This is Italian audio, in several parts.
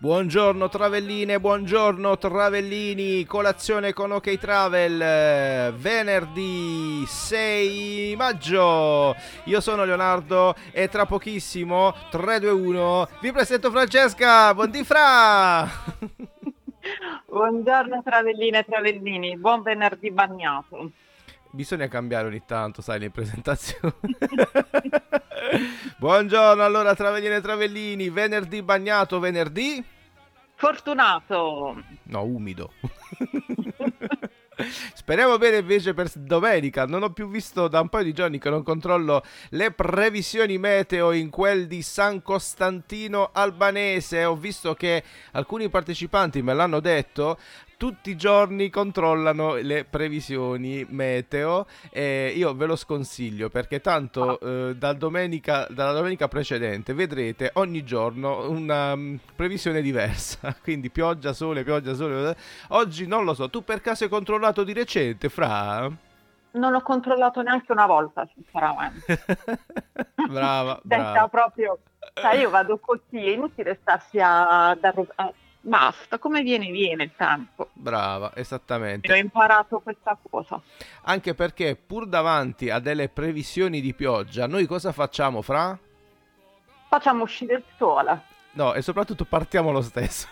Buongiorno Travelline, buongiorno Travellini, colazione con OK Travel, venerdì 6 maggio. Io sono Leonardo e tra pochissimo 321 vi presento Francesca, buondì Fra! Buongiorno Travelline e Travellini, buon venerdì bagnato. Bisogna cambiare ogni tanto, sai, le presentazioni. Buongiorno allora Travellini e Travellini, venerdì bagnato, venerdì? Fortunato. No, umido. Speriamo bene invece per domenica. Non ho più visto da un paio di giorni che non controllo le previsioni meteo in quel di San Costantino Albanese. Ho visto che alcuni partecipanti me l'hanno detto tutti i giorni controllano le previsioni meteo e io ve lo sconsiglio perché tanto ah. eh, da domenica, dalla domenica precedente vedrete ogni giorno una um, previsione diversa quindi pioggia, sole, pioggia, sole oggi non lo so, tu per caso hai controllato di recente Fra? Non ho controllato neanche una volta sinceramente brava, brava. proprio cioè io vado così, è inutile starsi a, a, a basta, come viene viene il tempo. Brava, esattamente. ho imparato questa cosa. Anche perché pur davanti a delle previsioni di pioggia, noi cosa facciamo, Fra? Facciamo uscire il sole. No, e soprattutto partiamo lo stesso.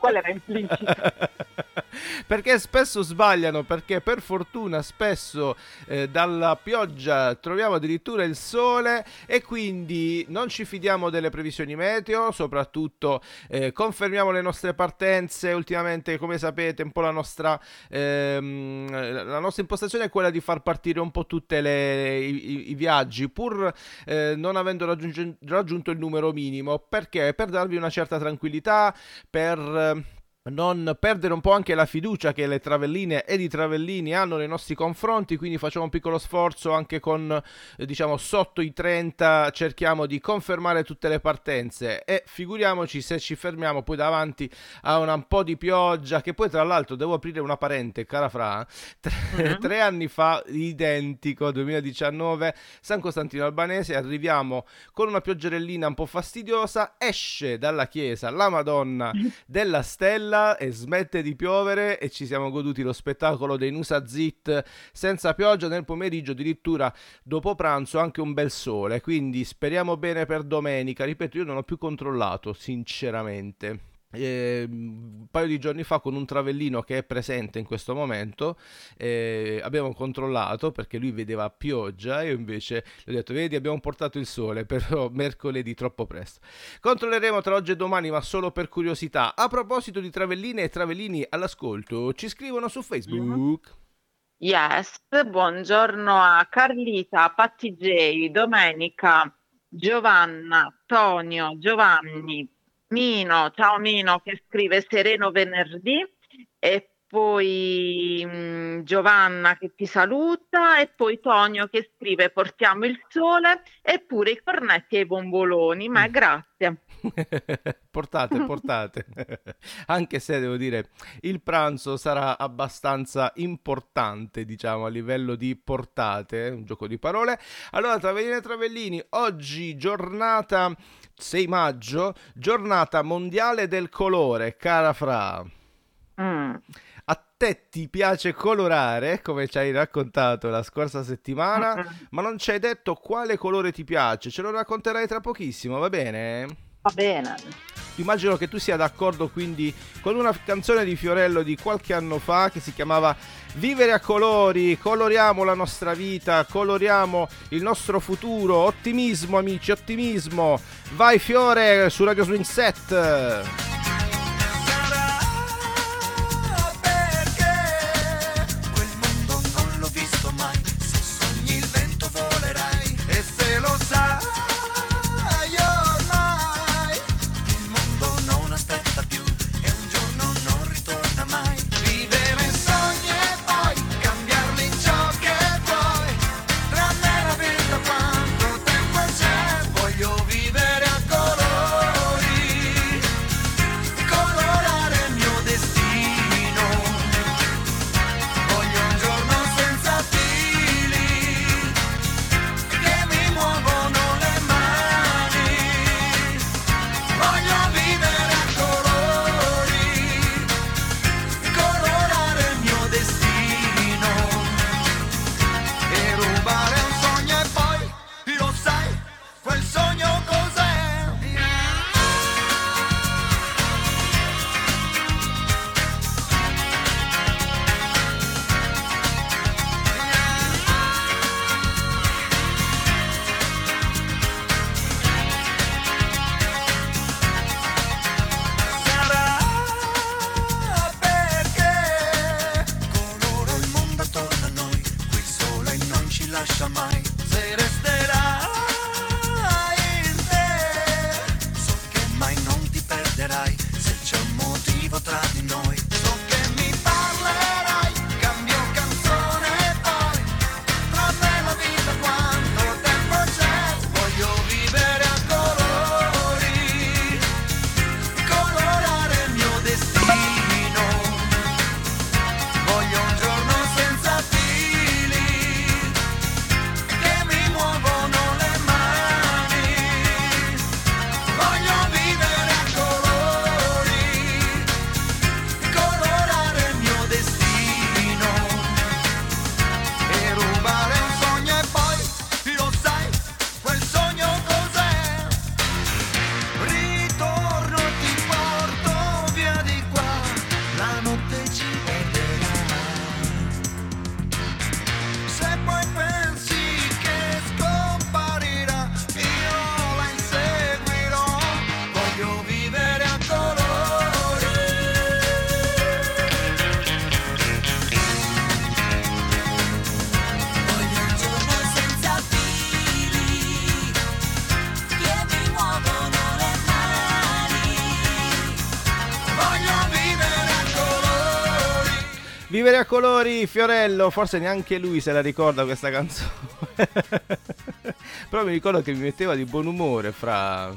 Quello era implicito. perché spesso sbagliano, perché per fortuna spesso eh, dalla pioggia troviamo addirittura il sole e quindi non ci fidiamo delle previsioni meteo, soprattutto eh, confermiamo le nostre partenze. Ultimamente, come sapete, un po' la nostra, ehm, la nostra impostazione è quella di far partire un po' tutti i, i, viaggi, pur eh, non avendo raggiunto il numero minimo. Perché? Perché? Per darvi una certa tranquillità, per non perdere un po' anche la fiducia che le travelline ed i travellini hanno nei nostri confronti, quindi facciamo un piccolo sforzo anche con eh, diciamo sotto i 30 cerchiamo di confermare tutte le partenze e figuriamoci se ci fermiamo poi davanti a un po' di pioggia che poi tra l'altro devo aprire una parente cara Fra, tre, uh-huh. tre anni fa identico 2019 San Costantino Albanese arriviamo con una pioggerellina un po' fastidiosa esce dalla chiesa la Madonna della Stella bella e smette di piovere e ci siamo goduti lo spettacolo dei Nusa Zit senza pioggia nel pomeriggio, addirittura dopo pranzo anche un bel sole, quindi speriamo bene per domenica, ripeto io non ho più controllato sinceramente eh, un paio di giorni fa con un travellino che è presente in questo momento eh, abbiamo controllato perché lui vedeva pioggia e io invece gli ho detto vedi abbiamo portato il sole però mercoledì troppo presto. Controlleremo tra oggi e domani ma solo per curiosità. A proposito di travelline e travellini all'ascolto ci scrivono su facebook. Yes buongiorno a Carlita Patti J Domenica Giovanna Tonio Giovanni Mino, ciao Mino che scrive sereno venerdì e poi mh, mm, mm, Giovanna che ti saluta e poi Tonio che scrive portiamo il sole eppure i cornetti e i bomboloni, ma grazie. portate, portate. Anche se devo dire, il pranzo sarà abbastanza importante, diciamo, a livello di portate, un gioco di parole. Allora, Travellini e Travellini, oggi giornata 6 maggio, giornata mondiale del colore, cara Fra. Mm. Te ti piace colorare, come ci hai raccontato la scorsa settimana, ma non ci hai detto quale colore ti piace. Ce lo racconterai tra pochissimo, va bene? Va bene. Immagino che tu sia d'accordo quindi con una canzone di Fiorello di qualche anno fa che si chiamava Vivere a colori, coloriamo la nostra vita, coloriamo il nostro futuro, ottimismo amici, ottimismo. Vai Fiore su Radio Swing Set. Fiorello, forse neanche lui se la ricorda questa canzone. Però mi ricordo che mi metteva di buon umore fra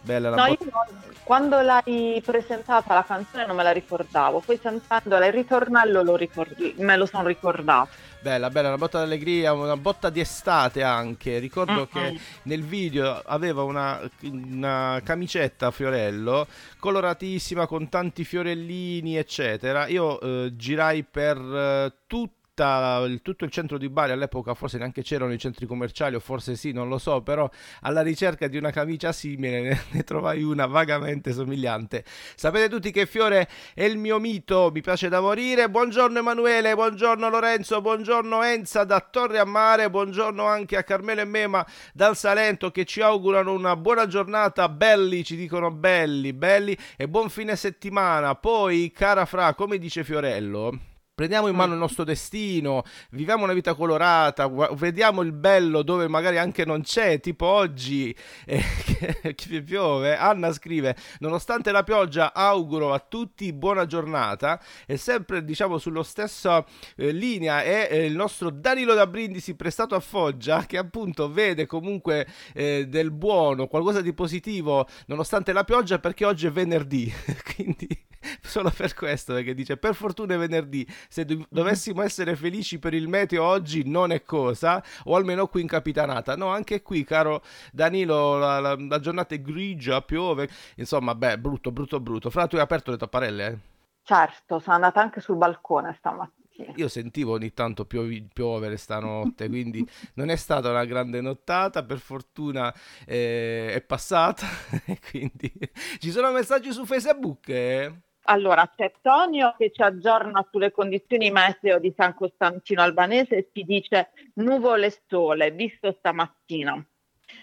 bella la No, io botta- no, quando l'hai presentata la canzone non me la ricordavo, poi sentendola il ritornello lo ricordi- me lo sono ricordato. Bella, bella, una botta d'allegria, una botta di estate anche. Ricordo Mm-mm. che nel video aveva una, una camicetta a fiorello coloratissima con tanti fiorellini, eccetera. Io eh, girai per eh, tutta il- tutto il centro di Bari all'epoca forse neanche c'erano i centri commerciali o forse sì, non lo so, però alla ricerca di una camicia simile ne, ne trovai una vagamente somigliante. Sapete tutti che Fiore è il mio mito, mi piace da morire. Buongiorno Emanuele, buongiorno Lorenzo, buongiorno Enza da Torre a Mare, buongiorno anche a Carmelo e Mema dal Salento che ci augurano una buona giornata, belli, ci dicono belli, belli e buon fine settimana. Poi, cara Fra, come dice Fiorello, Prendiamo in mano il nostro destino, viviamo una vita colorata, vediamo il bello dove magari anche non c'è, tipo oggi eh, che, che piove. Anna scrive: Nonostante la pioggia, auguro a tutti buona giornata. E sempre diciamo sullo stesso eh, linea è eh, il nostro Danilo da Brindisi prestato a Foggia, che appunto vede comunque eh, del buono, qualcosa di positivo, nonostante la pioggia, perché oggi è venerdì. Quindi solo per questo perché dice per fortuna è venerdì se do- dovessimo essere felici per il meteo oggi non è cosa o almeno qui in capitanata no anche qui caro Danilo la, la- la giornata è grigia piove insomma beh brutto brutto brutto fra tu hai aperto le tapparelle eh? Certo, sono andata anche sul balcone stamattina. io sentivo ogni tanto piovi- piovere stanotte quindi non è stata una grande nottata per fortuna eh, è passata e quindi ci sono messaggi su Facebook eh? Allora, c'è Tonio che ci aggiorna sulle condizioni meteo di San Costantino Albanese e ci dice nuvole e sole, visto stamattina.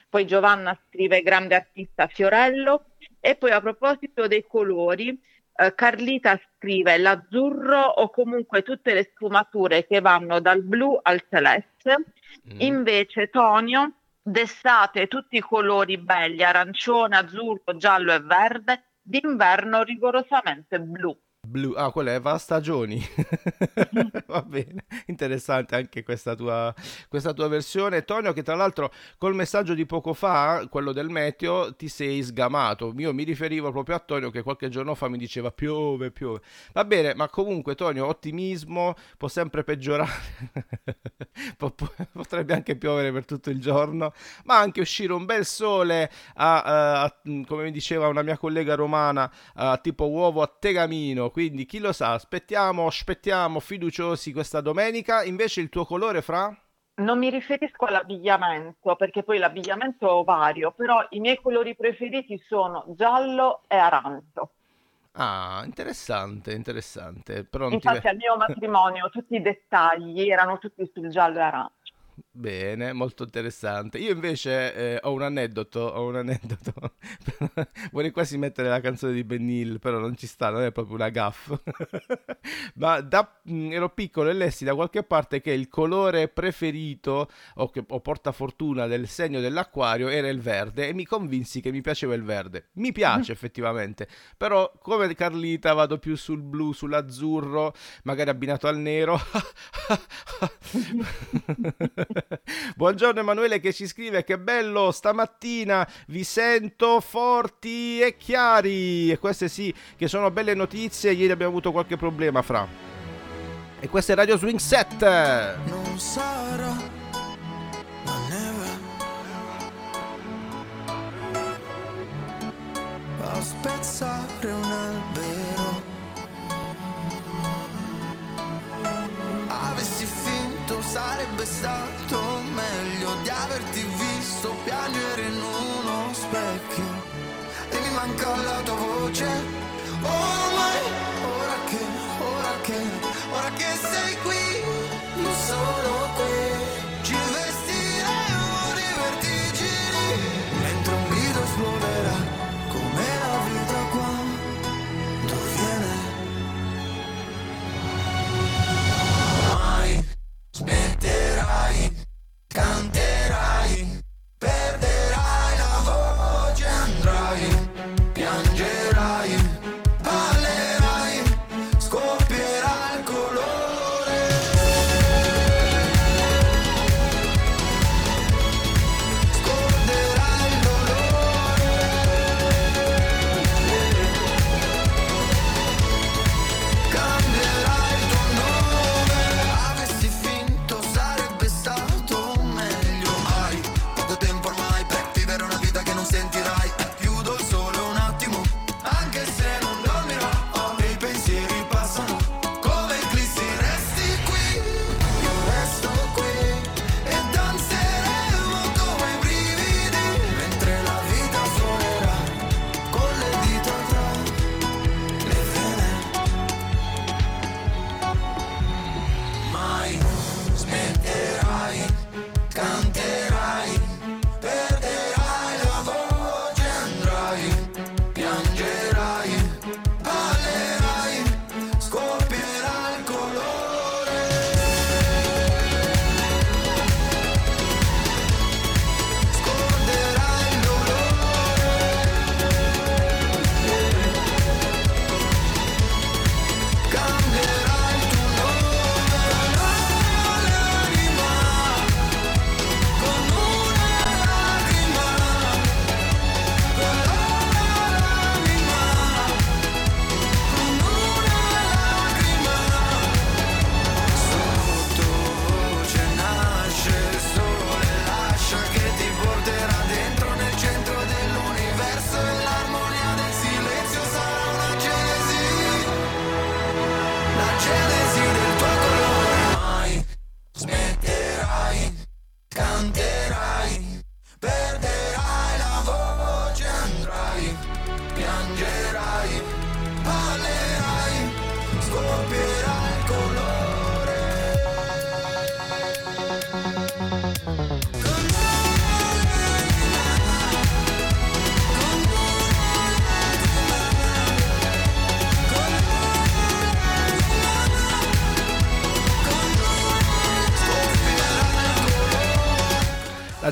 Poi Giovanna scrive grande artista Fiorello e poi a proposito dei colori, eh, Carlita scrive l'azzurro o comunque tutte le sfumature che vanno dal blu al celeste. Invece Tonio, d'estate tutti i colori belli, arancione, azzurro, giallo e verde, d'inverno rigorosamente blu. Blu, ah, quella è va stagioni. Va bene, interessante anche questa tua, questa tua versione. Tonio, che tra l'altro col messaggio di poco fa, quello del meteo, ti sei sgamato. Io mi riferivo proprio a Tonio che qualche giorno fa mi diceva piove, piove. Va bene, ma comunque Tonio, ottimismo, può sempre peggiorare. Po- po- Potrebbe anche piovere per tutto il giorno, ma anche uscire un bel sole, a, a- a- come mi diceva una mia collega romana, a tipo uovo a tegamino. Quindi chi lo sa, aspettiamo, aspettiamo fiduciosi questa domenica. Invece il tuo colore fra? Non mi riferisco all'abbigliamento, perché poi l'abbigliamento vario, però i miei colori preferiti sono giallo e arancio. Ah, interessante, interessante. Però ti Infatti ve- al mio matrimonio tutti i dettagli erano tutti sul giallo e arancio. Bene, molto interessante. Io invece eh, ho un aneddoto, ho un aneddoto. Vorrei quasi mettere la canzone di Ben Hill, però non ci sta, non è proprio una gaff. Ma da, mh, ero piccolo e lessi da qualche parte che il colore preferito o, che, o portafortuna del segno dell'acquario era il verde e mi convinsi che mi piaceva il verde. Mi piace effettivamente, però come Carlita vado più sul blu, sull'azzurro, magari abbinato al nero. Buongiorno Emanuele che ci scrive che bello stamattina vi sento forti e chiari. E queste sì che sono belle notizie ieri abbiamo avuto qualche problema fra. E questo è Radio Swing 7 non sarà ma neve a spezzare un albero sarebbe stato meglio di averti visto piangere in uno specchio. E mi manca la tua voce. Ormai ora che ora che ora che sei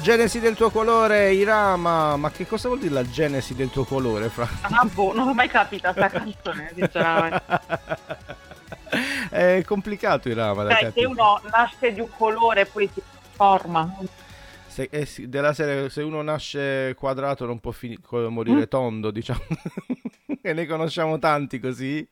genesi del tuo colore, Irama. Ma che cosa vuol dire la genesi del tuo colore, Fra? Ah, boh, non ho mai capito questa canzone, sinceramente. È complicato, Irama. Cioè, se capire. uno nasce di un colore e poi si forma. Se, eh della serie, se uno nasce quadrato non può co- morire tondo, diciamo. e ne conosciamo tanti così.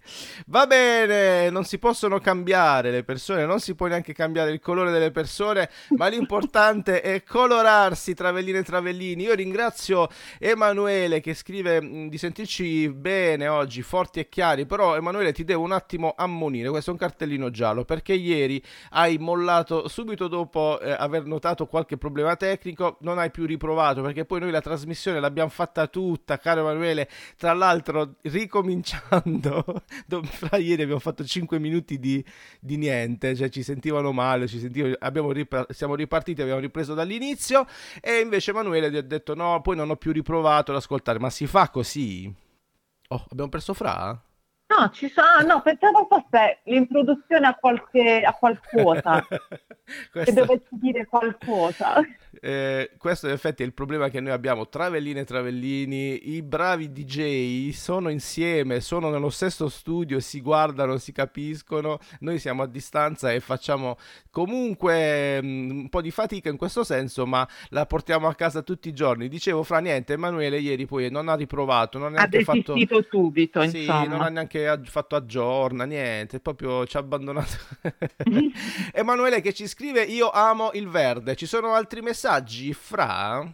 Va bene, non si possono cambiare le persone, non si può neanche cambiare il colore delle persone, ma l'importante è colorarsi, travelline e travellini. Io ringrazio Emanuele che scrive mh, di sentirci bene oggi, forti e chiari, però Emanuele ti devo un attimo ammonire, questo è un cartellino giallo, perché ieri hai mollato subito dopo eh, aver notato qualche problema tecnico, non hai più riprovato, perché poi noi la trasmissione l'abbiamo fatta tutta, caro Emanuele, tra l'altro ricominciando, do- fra ieri abbiamo fatto 5 minuti di, di niente, cioè ci sentivano male, ci sentivano, abbiamo ripar- siamo ripartiti, abbiamo ripreso dall'inizio e invece Emanuele ti ha detto no, poi non ho più riprovato ad ascoltare, ma si fa così? Oh, abbiamo perso Fra? No, ci sono. ah, no, pensavo fosse l'introduzione a qualche a qualcosa. che Questo- dovessi dire qualcosa. Eh, questo in effetti è il problema che noi abbiamo. Travelline e Travellini, i bravi DJ sono insieme, sono nello stesso studio, si guardano, si capiscono. Noi siamo a distanza e facciamo comunque mm, un po' di fatica in questo senso, ma la portiamo a casa tutti i giorni. Dicevo, fra niente, Emanuele ieri poi non ha riprovato, non ha neanche fatto. subito, Sì, insomma. non ha neanche ag- fatto aggiorna, niente, proprio ci ha abbandonato. Emanuele che ci scrive: Io amo il verde. Ci sono altri messaggi? Fra?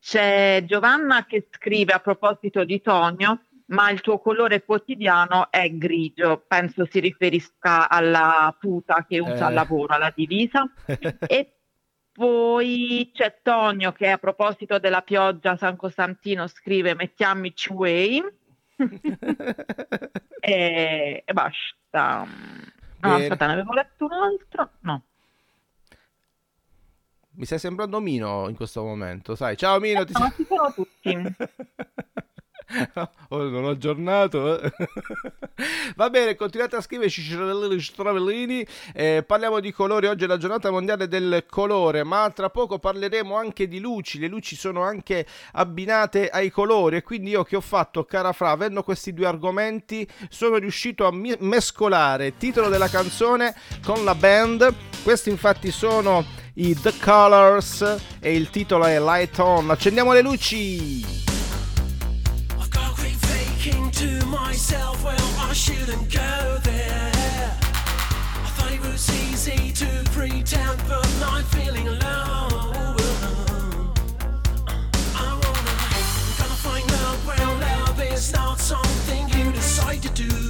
C'è Giovanna che scrive a proposito di Tonio, ma il tuo colore quotidiano è grigio. Penso si riferisca alla tuta che usa Eh. al lavoro, alla divisa. E poi c'è Tonio che a proposito della pioggia San Costantino scrive mettiamoci way e, e basta. No, Bene. aspetta, ne avevo letto un altro? No. Mi stai sembrando Mino in questo momento, sai? Ciao Mino, ti No, sono tutti. Oh, non ho aggiornato. eh. Va bene, continuate a scriverci Stravellini. Eh, parliamo di colori. Oggi è la giornata mondiale del colore, ma tra poco parleremo anche di luci. Le luci sono anche abbinate ai colori. E quindi io che ho fatto, cara Fra, avendo questi due argomenti, sono riuscito a mescolare il titolo della canzone con la band. Questi infatti sono i The Colors e il titolo è Light On. Accendiamo le luci. I've got a thinking to myself, well, not something you decide to do.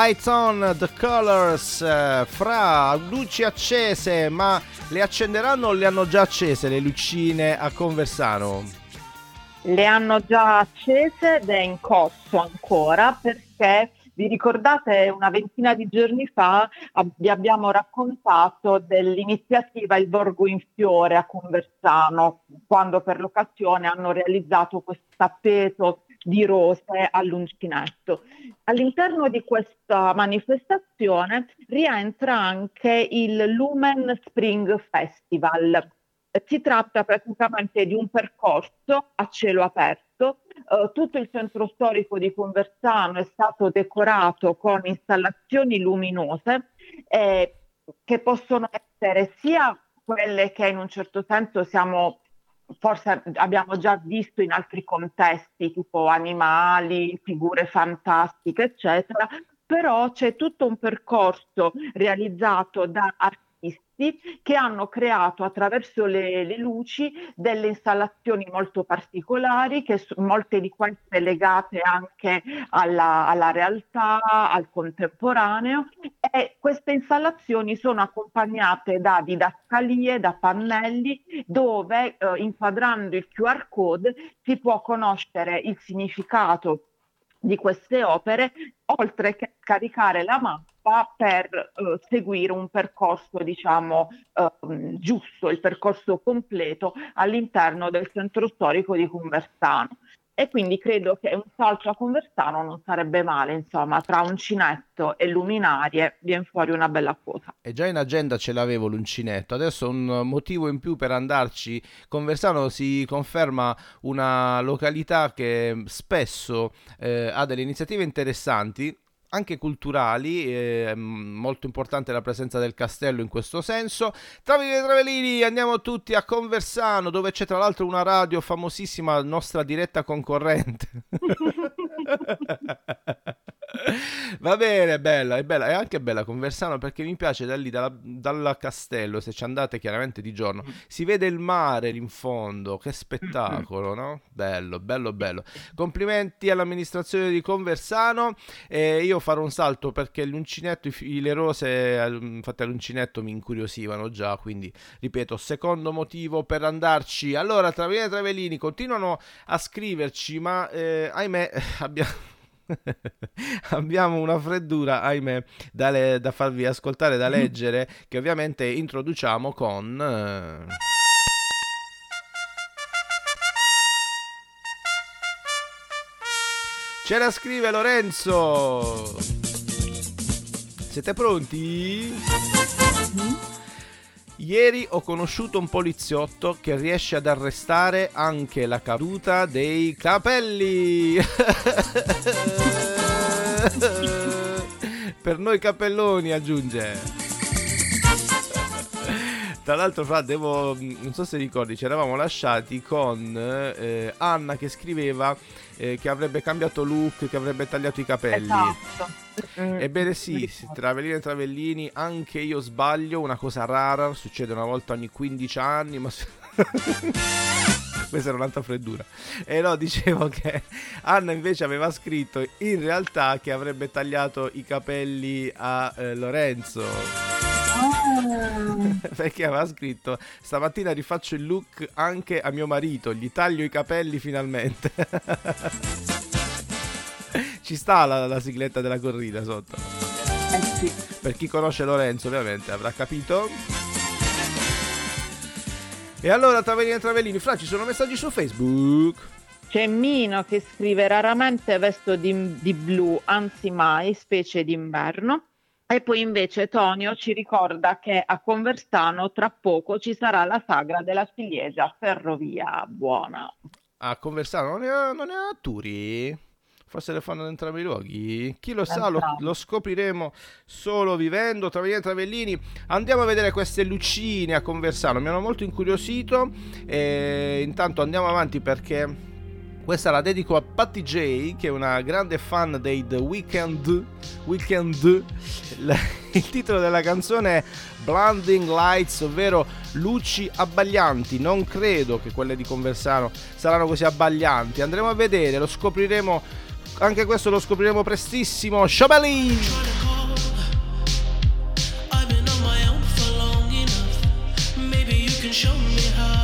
Lights on the colors eh, fra luci accese, ma le accenderanno o le hanno già accese le lucine a Conversano? Le hanno già accese ed è in corso ancora perché vi ricordate una ventina di giorni fa vi abbiamo raccontato dell'iniziativa Il Borgo in Fiore a Conversano, quando per l'occasione hanno realizzato questo tappeto di rose all'uncinetto. All'interno di questa manifestazione rientra anche il Lumen Spring Festival. Si tratta praticamente di un percorso a cielo aperto. Eh, tutto il centro storico di Conversano è stato decorato con installazioni luminose eh, che possono essere sia quelle che in un certo senso siamo forse abbiamo già visto in altri contesti, tipo animali, figure fantastiche, eccetera, però c'è tutto un percorso realizzato da artisti che hanno creato attraverso le, le luci delle installazioni molto particolari, che so- molte di queste legate anche alla, alla realtà, al contemporaneo. E queste installazioni sono accompagnate da didascalie, da pannelli dove eh, inquadrando il QR code si può conoscere il significato di queste opere, oltre che caricare la mappa per eh, seguire un percorso, diciamo, ehm, giusto, il percorso completo all'interno del centro storico di Conversano. E quindi credo che un salto a Conversano non sarebbe male, insomma, tra uncinetto e luminarie viene fuori una bella cosa. E già in agenda ce l'avevo l'uncinetto, adesso un motivo in più per andarci. Conversano si conferma una località che spesso eh, ha delle iniziative interessanti. Anche culturali, eh, molto importante la presenza del castello in questo senso. Travellini e Travellini, andiamo tutti a Conversano, dove c'è tra l'altro una radio famosissima, nostra diretta concorrente. Va bene, è bella, è bella, è anche bella Conversano perché mi piace da lì, dalla, dal castello, se ci andate chiaramente di giorno, si vede il mare in fondo, che spettacolo, no? Bello, bello, bello. Complimenti all'amministrazione di Conversano, e io farò un salto perché l'uncinetto, i le rose eh, fatte all'uncinetto mi incuriosivano già, quindi ripeto, secondo motivo per andarci. Allora, Travellini e Travellini continuano a scriverci, ma eh, ahimè abbiamo... Abbiamo una freddura, ahimè, da, le- da farvi ascoltare, da leggere, che ovviamente introduciamo con... eh, Ce la scrive Lorenzo! Siete pronti? Ieri ho conosciuto un poliziotto che riesce ad arrestare anche la caduta dei capelli. per noi capelloni, aggiunge. Tra l'altro, fra, devo. Non so se ricordi, ci eravamo lasciati con eh, Anna che scriveva eh, che avrebbe cambiato look, che avrebbe tagliato i capelli. Esatto. Ebbene sì. Travellini e Travellini, anche io sbaglio, una cosa rara, succede una volta ogni 15 anni, ma... Questa era un'altra freddura. E no, dicevo che Anna invece aveva scritto in realtà che avrebbe tagliato i capelli a eh, Lorenzo. Perché aveva scritto stamattina rifaccio il look anche a mio marito, gli taglio i capelli finalmente. Ci sta la, la sigletta della corrida sotto. Eh sì. Per chi conosce Lorenzo ovviamente avrà capito. E allora Travellini e Travellini, fra ci sono messaggi su Facebook. C'è Mino che scrive raramente vesto di, di blu, anzi mai, specie d'inverno. E poi invece Tonio ci ricorda che a Conversano tra poco ci sarà la sagra della ciliegia ferrovia buona. A Conversano non è, non è a Turi? Forse le fanno da entrambi i luoghi? Chi lo sa, lo, lo scopriremo solo vivendo. Travellini e Travellini, andiamo a vedere queste lucine a Conversano. Mi hanno molto incuriosito. E intanto andiamo avanti perché questa la dedico a Patty J, che è una grande fan dei The Weeknd. La- il titolo della canzone è Blinding Lights, ovvero luci abbaglianti. Non credo che quelle di Conversano saranno così abbaglianti. Andremo a vedere, lo scopriremo anche questo lo scopriremo prestissimo. Shabali! Show me how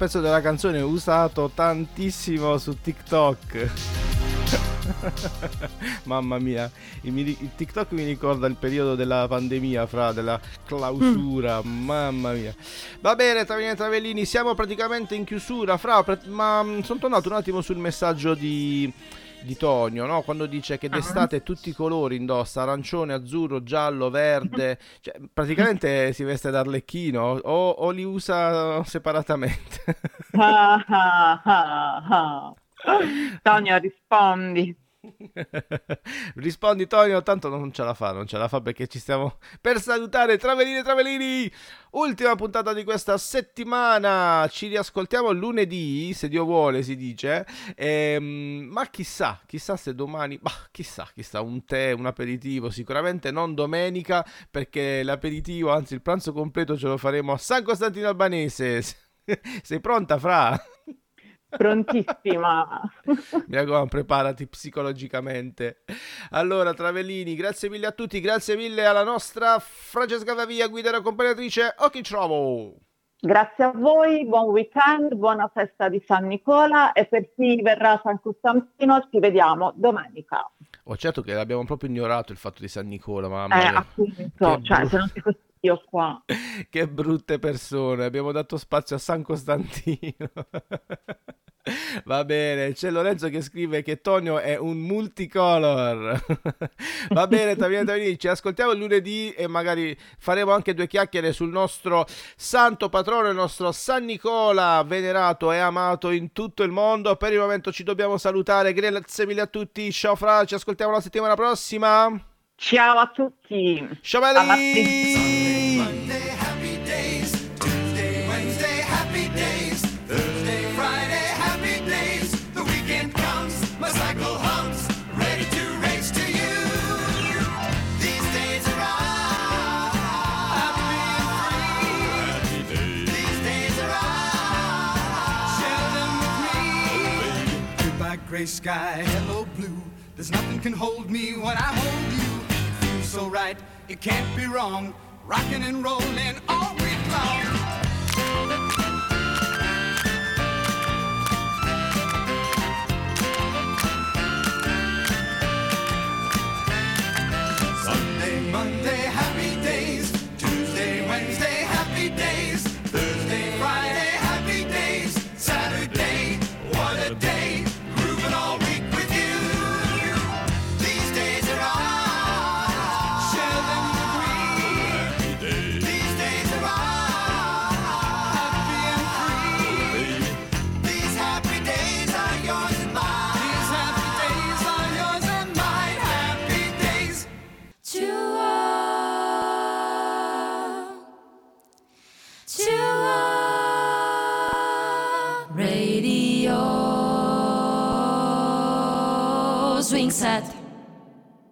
pezzo della canzone usato tantissimo su TikTok. Mamma mia, il, mi- il TikTok mi ricorda il periodo della pandemia, fra della clausura. Mamma mia. Va bene, Travellini e Travellini, siamo praticamente in chiusura, fra, ma mm, sono tornato un attimo sul messaggio di di Tonio, no? quando dice che d'estate tutti i colori indossa, arancione, azzurro, giallo, verde, cioè, praticamente si veste da arlecchino o, o li usa separatamente. Ah, ah, ah, ah. Tonio, rispondi. Rispondi Tonio, tanto non ce la fa, non ce la fa perché ci stiamo per salutare Travellini e Travellini. Ultima puntata di questa settimana, ci riascoltiamo lunedì, se Dio vuole si dice, Ehm, ma chissà, chissà se domani, bah, chissà, chissà, un tè, un aperitivo, sicuramente non domenica perché l'aperitivo, anzi il pranzo completo ce lo faremo a San Costantino Albanese. Sei pronta, Fra? Prontissima. Mi raccomando, preparati psicologicamente. Allora, Travellini, grazie mille a tutti, grazie mille alla nostra Francesca Davia, guida e accompagnatrice. Ok, trovo! Grazie a voi, buon weekend, buona festa di San Nicola e per chi verrà a San Costantino ci vediamo domenica. Ho certo che l'abbiamo proprio ignorato il fatto di San Nicola, mamma Eh, appunto, cioè bru- se non fossi io qua. Che brutte persone, abbiamo dato spazio a San Costantino. Va bene, c'è Lorenzo che scrive che Tonio è un multicolor. Va bene, Tavini Tavini, ci ascoltiamo il lunedì e magari faremo anche due chiacchiere sul nostro santo patrono, il nostro San Nicola, venerato e amato in tutto il mondo. Per il momento ci dobbiamo salutare, grazie mille a tutti. Ciao Fra, ci ascoltiamo la settimana prossima. Ciao a tutti. Ciao A belli! Gray sky, hello, blue. There's nothing can hold me when I hold you. It feels so right, it can't be wrong. Rocking and rolling all week long.